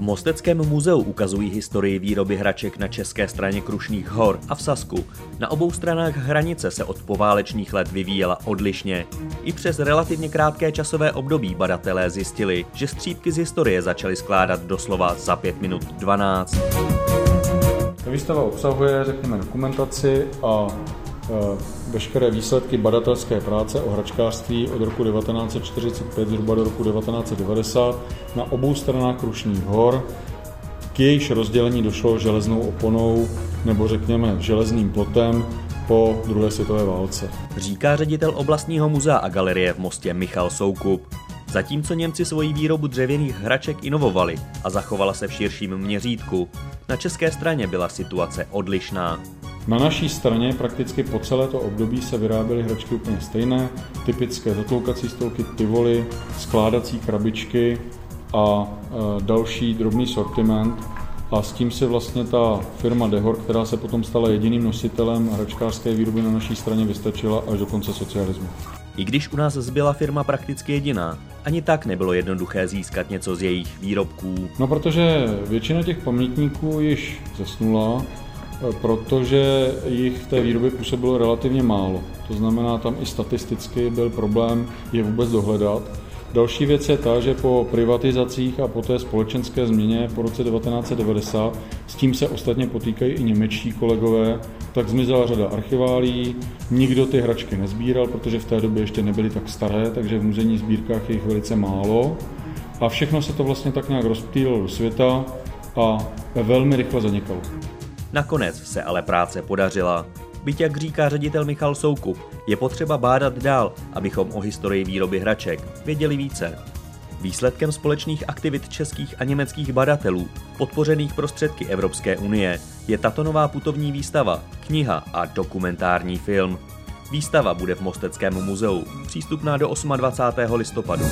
V Mosteckém muzeu ukazují historii výroby hraček na české straně Krušných hor a v Sasku. Na obou stranách hranice se od poválečných let vyvíjela odlišně. I přes relativně krátké časové období badatelé zjistili, že střípky z historie začaly skládat doslova za 5 minut 12. Výstava obsahuje, řekněme, dokumentaci a veškeré výsledky badatelské práce o hračkářství od roku 1945 zhruba do roku 1990 na obou stranách Krušných hor. K jejíž rozdělení došlo železnou oponou nebo řekněme železným plotem po druhé světové válce. Říká ředitel oblastního muzea a galerie v Mostě Michal Soukup. Zatímco Němci svoji výrobu dřevěných hraček inovovali a zachovala se v širším měřítku, na české straně byla situace odlišná. Na naší straně prakticky po celé to období se vyráběly hračky úplně stejné, typické zatloukací stolky, pivoly, skládací krabičky a e, další drobný sortiment. A s tím si vlastně ta firma Dehor, která se potom stala jediným nositelem hračkářské výroby na naší straně, vystačila až do konce socialismu. I když u nás zbyla firma prakticky jediná, ani tak nebylo jednoduché získat něco z jejich výrobků. No protože většina těch pamětníků již zesnula, protože jich v té výrobě působilo relativně málo. To znamená, tam i statisticky byl problém je vůbec dohledat. Další věc je ta, že po privatizacích a po té společenské změně po roce 1990, s tím se ostatně potýkají i němečtí kolegové, tak zmizela řada archiválí, nikdo ty hračky nezbíral, protože v té době ještě nebyly tak staré, takže v muzejních sbírkách je jich velice málo. A všechno se to vlastně tak nějak rozptýlilo do světa a velmi rychle zanikalo. Nakonec se ale práce podařila. Byť jak říká ředitel Michal Soukup, je potřeba bádat dál, abychom o historii výroby hraček věděli více. Výsledkem společných aktivit českých a německých badatelů, podpořených prostředky Evropské unie, je tato nová putovní výstava, kniha a dokumentární film. Výstava bude v Mosteckém muzeu, přístupná do 28. listopadu.